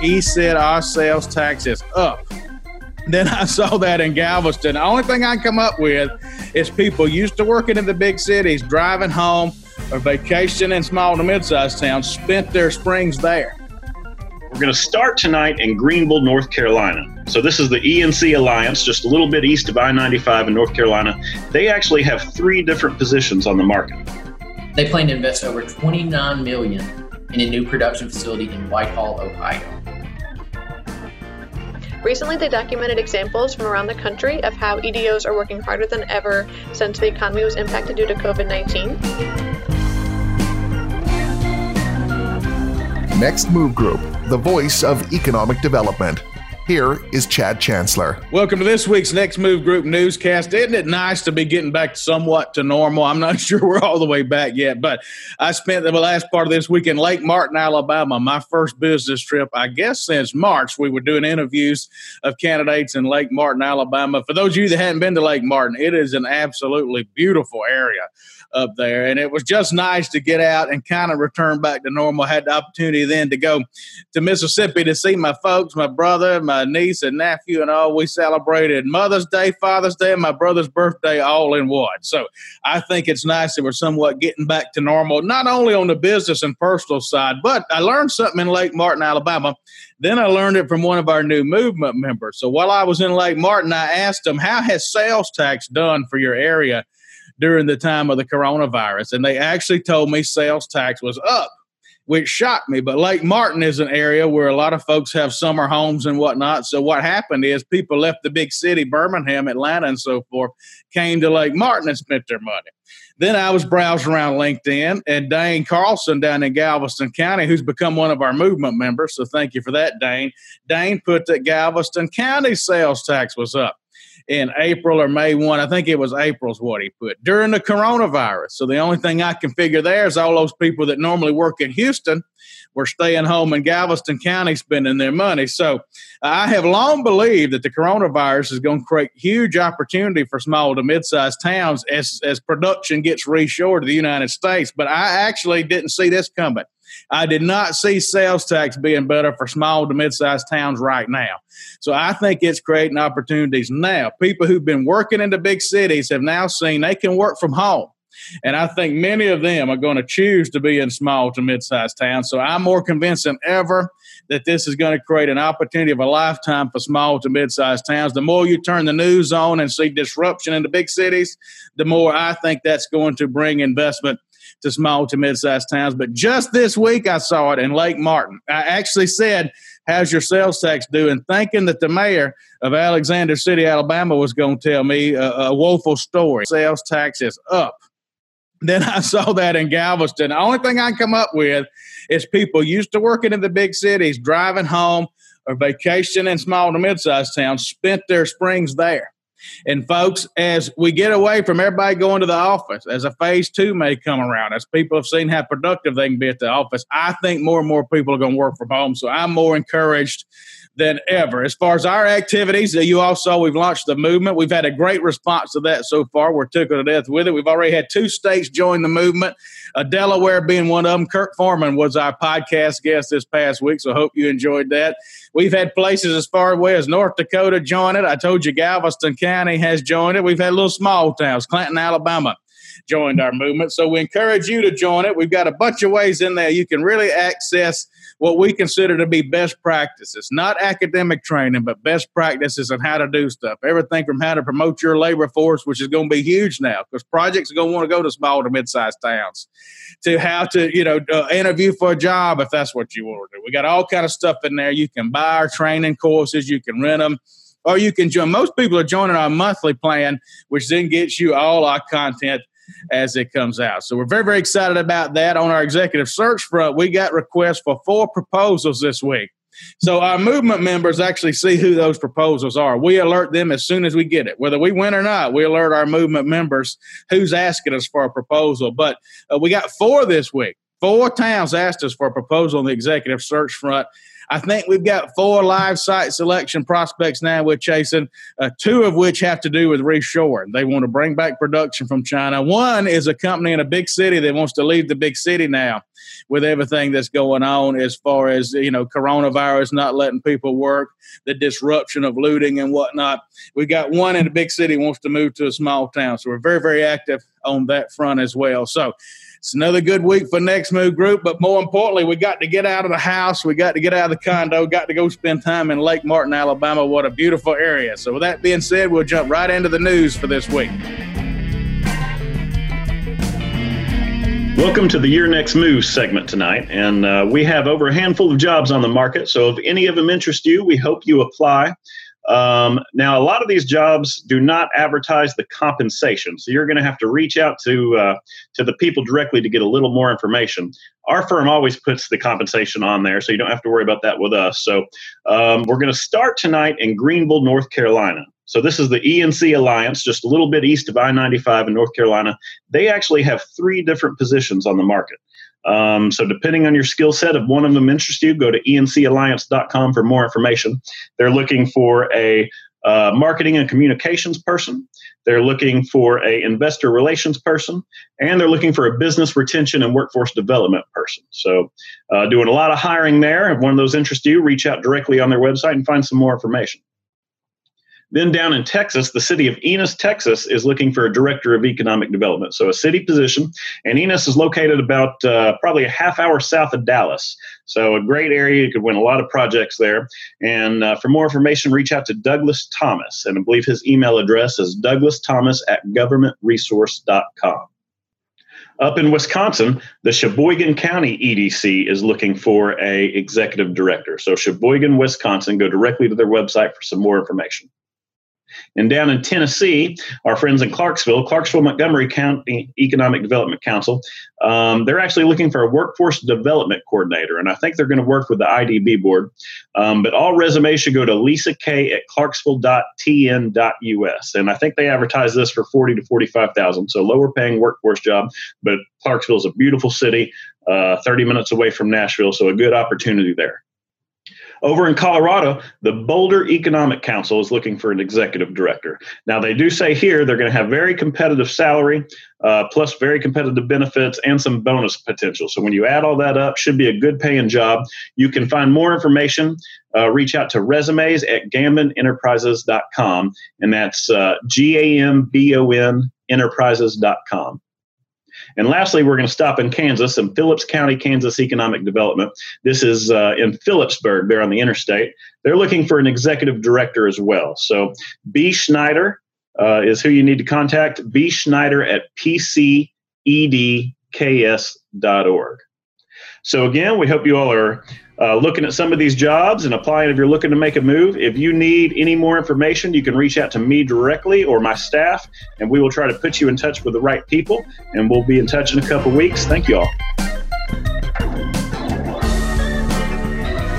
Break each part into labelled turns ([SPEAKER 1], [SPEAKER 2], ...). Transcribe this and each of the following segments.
[SPEAKER 1] He said our sales tax is up. Then I saw that in Galveston. The only thing I can come up with is people used to working in the big cities, driving home or vacationing in small to mid-sized towns, spent their springs there.
[SPEAKER 2] We're going to start tonight in Greenville, North Carolina. So this is the ENC Alliance, just a little bit east of I-95 in North Carolina. They actually have three different positions on the market.
[SPEAKER 3] They plan to invest over 29 million in a new production facility in Whitehall, Ohio.
[SPEAKER 4] Recently, they documented examples from around the country of how EDOs are working harder than ever since the economy was impacted due to COVID 19.
[SPEAKER 5] Next Move Group, the voice of economic development. Here is Chad Chancellor.
[SPEAKER 1] Welcome to this week's Next Move Group newscast. Isn't it nice to be getting back somewhat to normal? I'm not sure we're all the way back yet, but I spent the last part of this week in Lake Martin, Alabama, my first business trip, I guess, since March. We were doing interviews of candidates in Lake Martin, Alabama. For those of you that hadn't been to Lake Martin, it is an absolutely beautiful area up there. And it was just nice to get out and kind of return back to normal. I had the opportunity then to go to Mississippi to see my folks, my brother, my niece, and nephew, and all. We celebrated Mother's Day, Father's Day, and my brother's birthday all in one. So I think it's nice that we're somewhat getting back to normal, not only on the business and personal side, but I learned something in Lake Martin, Alabama. Then I learned it from one of our new movement members. So while I was in Lake Martin, I asked him, How has sales tax done for your area? during the time of the coronavirus. And they actually told me sales tax was up, which shocked me. But Lake Martin is an area where a lot of folks have summer homes and whatnot. So what happened is people left the big city, Birmingham, Atlanta, and so forth, came to Lake Martin and spent their money. Then I was browsing around LinkedIn, and Dane Carlson down in Galveston County, who's become one of our movement members. So thank you for that, Dane. Dane put that Galveston County sales tax was up in April or May 1. I think it was April's what he put during the coronavirus. So the only thing I can figure there is all those people that normally work in Houston were staying home in Galveston County spending their money. So uh, I have long believed that the coronavirus is going to create huge opportunity for small to mid-sized towns as, as production gets reshored to the United States. But I actually didn't see this coming. I did not see sales tax being better for small to mid-sized towns right now. So I think it's creating opportunities now. People who've been working in the big cities have now seen they can work from home. And I think many of them are going to choose to be in small to mid sized towns. So I'm more convinced than ever that this is going to create an opportunity of a lifetime for small to mid sized towns. The more you turn the news on and see disruption in the big cities, the more I think that's going to bring investment to small to mid-sized towns. But just this week, I saw it in Lake Martin. I actually said, "How's your sales tax doing?" Thinking that the mayor of Alexander City, Alabama, was going to tell me a, a woeful story. Sales tax is up. Then I saw that in Galveston. The only thing I come up with is people used to working in the big cities, driving home or vacationing in small to mid-sized towns, spent their springs there. And folks, as we get away from everybody going to the office, as a phase two may come around, as people have seen how productive they can be at the office, I think more and more people are going to work from home. So I'm more encouraged than ever. As far as our activities, you all saw we've launched the movement. We've had a great response to that so far. We're tickled to death with it. We've already had two states join the movement, uh, Delaware being one of them. Kurt Foreman was our podcast guest this past week, so hope you enjoyed that. We've had places as far away as North Dakota join it. I told you Galveston County has joined it. We've had little small towns, Clanton, Alabama joined our movement. So we encourage you to join it. We've got a bunch of ways in there you can really access what we consider to be best practices, not academic training, but best practices on how to do stuff. Everything from how to promote your labor force, which is going to be huge now because projects are going to want to go to small to mid-sized towns, to how to, you know, uh, interview for a job if that's what you want to do. We got all kind of stuff in there. You can buy our training courses, you can rent them or you can join. Most people are joining our monthly plan, which then gets you all our content as it comes out. So we're very, very excited about that. On our executive search front, we got requests for four proposals this week. So our movement members actually see who those proposals are. We alert them as soon as we get it, whether we win or not. We alert our movement members who's asking us for a proposal. But uh, we got four this week. Four towns asked us for a proposal on the executive search front. I think we've got four live site selection prospects now we're chasing, uh, two of which have to do with reshoring. They want to bring back production from China. One is a company in a big city that wants to leave the big city now with everything that's going on as far as, you know, coronavirus not letting people work, the disruption of looting and whatnot. We got one in a big city wants to move to a small town. So we're very, very active on that front as well. So, it's another good week for Next Move Group, but more importantly, we got to get out of the house. We got to get out of the condo, got to go spend time in Lake Martin, Alabama. What a beautiful area. So, with that being said, we'll jump right into the news for this week.
[SPEAKER 2] Welcome to the Your Next Move segment tonight. And uh, we have over a handful of jobs on the market. So, if any of them interest you, we hope you apply. Um, now, a lot of these jobs do not advertise the compensation, so you're going to have to reach out to uh, to the people directly to get a little more information. Our firm always puts the compensation on there, so you don't have to worry about that with us. So, um, we're going to start tonight in Greenville, North Carolina. So this is the ENC Alliance, just a little bit east of I-95 in North Carolina. They actually have three different positions on the market. Um, so, depending on your skill set, if one of them interests you, go to encalliance.com for more information. They're looking for a uh, marketing and communications person. They're looking for a investor relations person, and they're looking for a business retention and workforce development person. So, uh, doing a lot of hiring there. If one of those interests you, reach out directly on their website and find some more information. Then down in Texas, the city of Ennis, Texas, is looking for a director of economic development. So a city position, and Ennis is located about uh, probably a half hour south of Dallas. So a great area. You could win a lot of projects there. And uh, for more information, reach out to Douglas Thomas, and I believe his email address is douglasthomas at governmentresource.com. Up in Wisconsin, the Sheboygan County EDC is looking for a executive director. So Sheboygan, Wisconsin, go directly to their website for some more information. And down in Tennessee, our friends in Clarksville, Clarksville Montgomery County Economic Development Council, um, they're actually looking for a workforce development coordinator. And I think they're going to work with the IDB board. Um, but all resumes should go to Lisa K at clarksville.tn.us. And I think they advertise this for 40 to 45,000. So lower paying workforce job. But Clarksville is a beautiful city, uh, 30 minutes away from Nashville. So a good opportunity there. Over in Colorado, the Boulder Economic Council is looking for an executive director. Now, they do say here they're going to have very competitive salary, uh, plus very competitive benefits and some bonus potential. So when you add all that up, should be a good paying job. You can find more information. Uh, reach out to resumes at gambonenterprises.com, and that's uh, G A M B O N enterprises.com. And lastly, we're going to stop in Kansas in Phillips County, Kansas Economic Development. This is uh, in Phillipsburg, there on the interstate. They're looking for an executive director as well. So B. Schneider uh, is who you need to contact. B. Schneider at pcedks.org. So again, we hope you all are uh, looking at some of these jobs and applying if you're looking to make a move. If you need any more information, you can reach out to me directly or my staff, and we will try to put you in touch with the right people. And we'll be in touch in a couple weeks. Thank you all.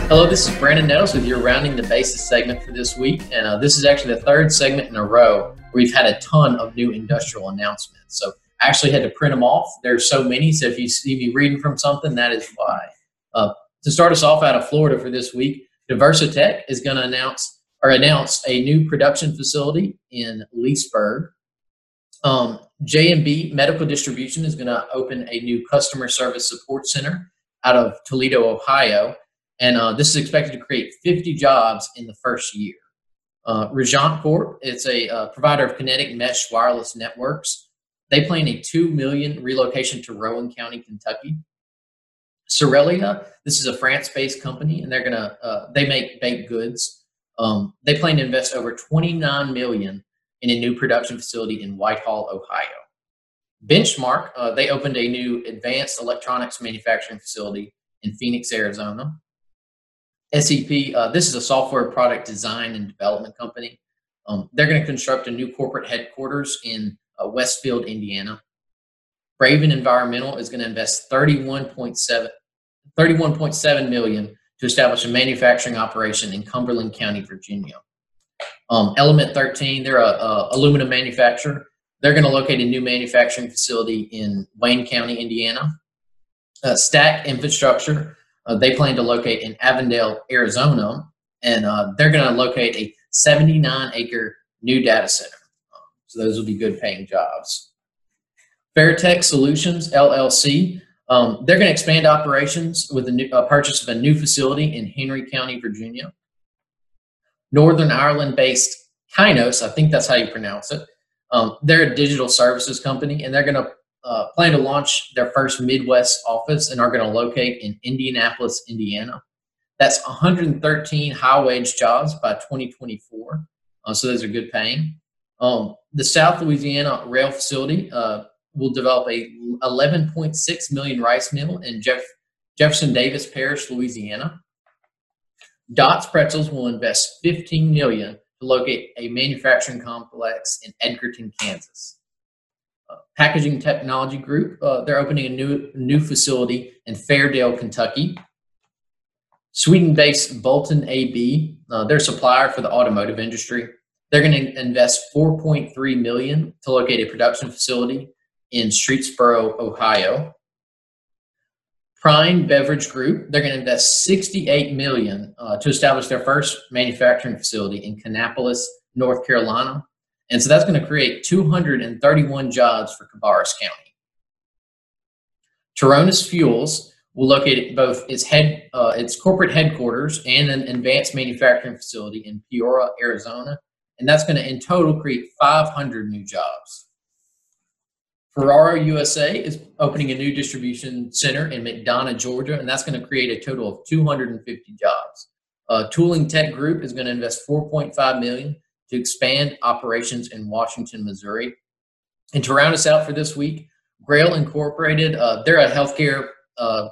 [SPEAKER 3] Hello, this is Brandon Nettles with your Rounding the Bases segment for this week. And uh, this is actually the third segment in a row where we've had a ton of new industrial announcements. So I actually had to print them off. There's so many. So if you see me reading from something, that is why. Uh, to start us off out of Florida for this week, Diversatech is going to announce or announce a new production facility in Leesburg. Um, J&B Medical Distribution is going to open a new customer service support center out of Toledo, Ohio, and uh, this is expected to create 50 jobs in the first year. Uh, Rajant Corp, it's a uh, provider of kinetic mesh wireless networks. They plan a two million relocation to Rowan County, Kentucky. Sorelia, this is a France-based company, and they're gonna uh, they make baked goods. Um, they plan to invest over 29 million in a new production facility in Whitehall, Ohio. Benchmark, uh, they opened a new advanced electronics manufacturing facility in Phoenix, Arizona. SEP, uh, this is a software product design and development company. Um, they're going to construct a new corporate headquarters in uh, Westfield, Indiana. Braven Environmental is going to invest 31.7 31.7 million to establish a manufacturing operation in Cumberland County, Virginia. Um, Element 13, they're a, a, aluminum manufacturer. They're going to locate a new manufacturing facility in Wayne County, Indiana. Uh, Stack Infrastructure, uh, they plan to locate in Avondale, Arizona, and uh, they're going to locate a 79 acre new data center. So those will be good paying jobs. Fairtech Solutions LLC, um, they're going to expand operations with a new, purchase of a new facility in Henry County, Virginia. Northern Ireland based Kainos, I think that's how you pronounce it. Um, they're a digital services company and they're going to uh, plan to launch their first Midwest office and are going to locate in Indianapolis, Indiana. That's 113 high wage jobs by 2024. Uh, so those are good paying. Um, the South Louisiana Rail Facility uh, will develop a 11.6 million rice mill in Jeff- Jefferson Davis Parish, Louisiana. Dots Pretzels will invest 15 million to locate a manufacturing complex in Edgerton, Kansas. Uh, Packaging Technology Group, uh, they're opening a new new facility in Fairdale, Kentucky. Sweden-based Bulten AB, uh, they're supplier for the automotive industry. They're going to invest 4.3 million to locate a production facility in Streetsboro, Ohio. Prime Beverage Group, they're going to invest 68 million uh, to establish their first manufacturing facility in Kannapolis, North Carolina. And so that's going to create 231 jobs for Cabarrus County. Taronis Fuels will locate both its head, uh, its corporate headquarters and an advanced manufacturing facility in Peoria, Arizona, and that's going to in total create 500 new jobs. Ferraro USA is opening a new distribution center in McDonough, Georgia, and that's going to create a total of 250 jobs. Uh, Tooling Tech Group is going to invest 4.5 million to expand operations in Washington, Missouri. And to round us out for this week, Grail Incorporated, uh, they're a healthcare uh,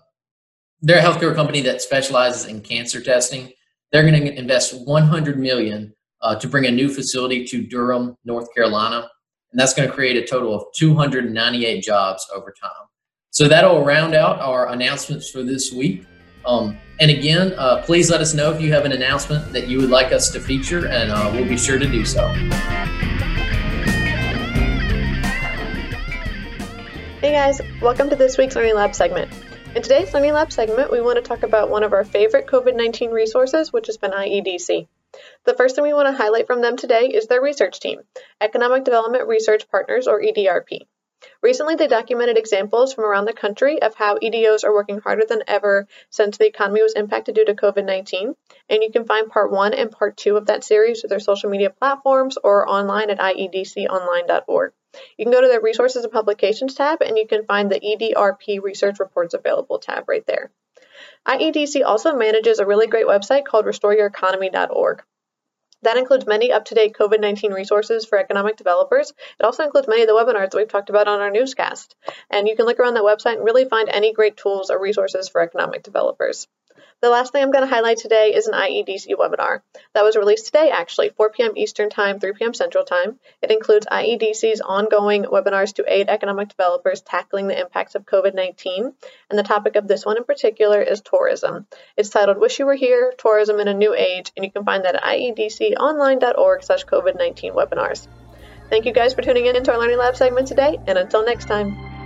[SPEAKER 3] they're a healthcare company that specializes in cancer testing. They're going to invest 100 million uh, to bring a new facility to Durham, North Carolina and that's going to create a total of 298 jobs over time. So that'll round out our announcements for this week. Um, and again, uh, please let us know if you have an announcement that you would like us to feature, and uh, we'll be sure to do so.
[SPEAKER 4] Hey guys, welcome to this week's Learning Lab segment. In today's Learning Lab segment, we want to talk about one of our favorite COVID 19 resources, which has been IEDC. The first thing we want to highlight from them today is their research team, Economic Development Research Partners, or EDRP. Recently, they documented examples from around the country of how EDOs are working harder than ever since the economy was impacted due to COVID 19. And you can find part one and part two of that series with their social media platforms or online at iedconline.org. You can go to the Resources and Publications tab and you can find the EDRP Research Reports Available tab right there. IEDC also manages a really great website called restoreyoureconomy.org. That includes many up to date COVID 19 resources for economic developers. It also includes many of the webinars that we've talked about on our newscast. And you can look around that website and really find any great tools or resources for economic developers. The last thing I'm going to highlight today is an IEDC webinar that was released today, actually, 4 p.m. Eastern Time, 3 p.m. Central Time. It includes IEDC's ongoing webinars to aid economic developers tackling the impacts of COVID 19. And the topic of this one in particular is tourism. It's titled Wish You Were Here Tourism in a New Age, and you can find that at iedconline.org slash COVID 19 webinars. Thank you guys for tuning in into our Learning Lab segment today, and until next time.